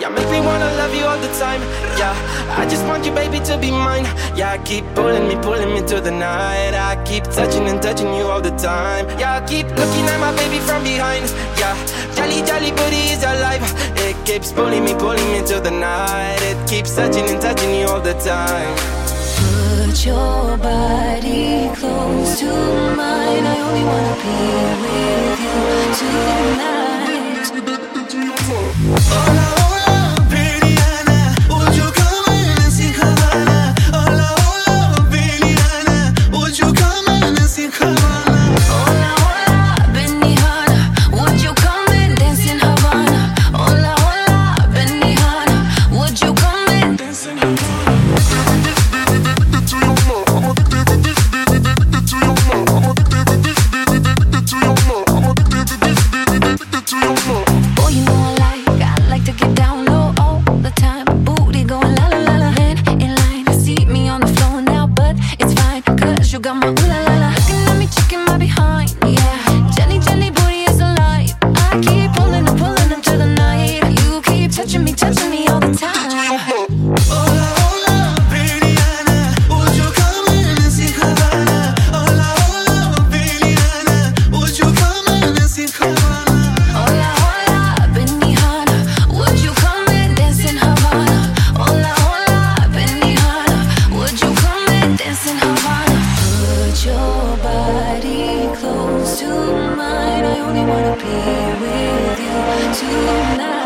Yeah, make me wanna love you all the time. Yeah, I just want you, baby, to be mine. Yeah, keep pulling me, pulling me to the night. I keep touching and touching you all the time. Yeah, keep looking at my baby from behind. Yeah, jolly, jolly booty is alive. It keeps pulling me, pulling me to the night. It keeps touching and touching you all the time. Put your body close to mine. I only wanna be with only wanna be with you tonight.